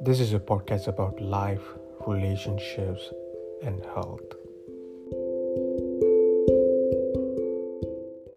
This is a podcast about life, relationships, and health.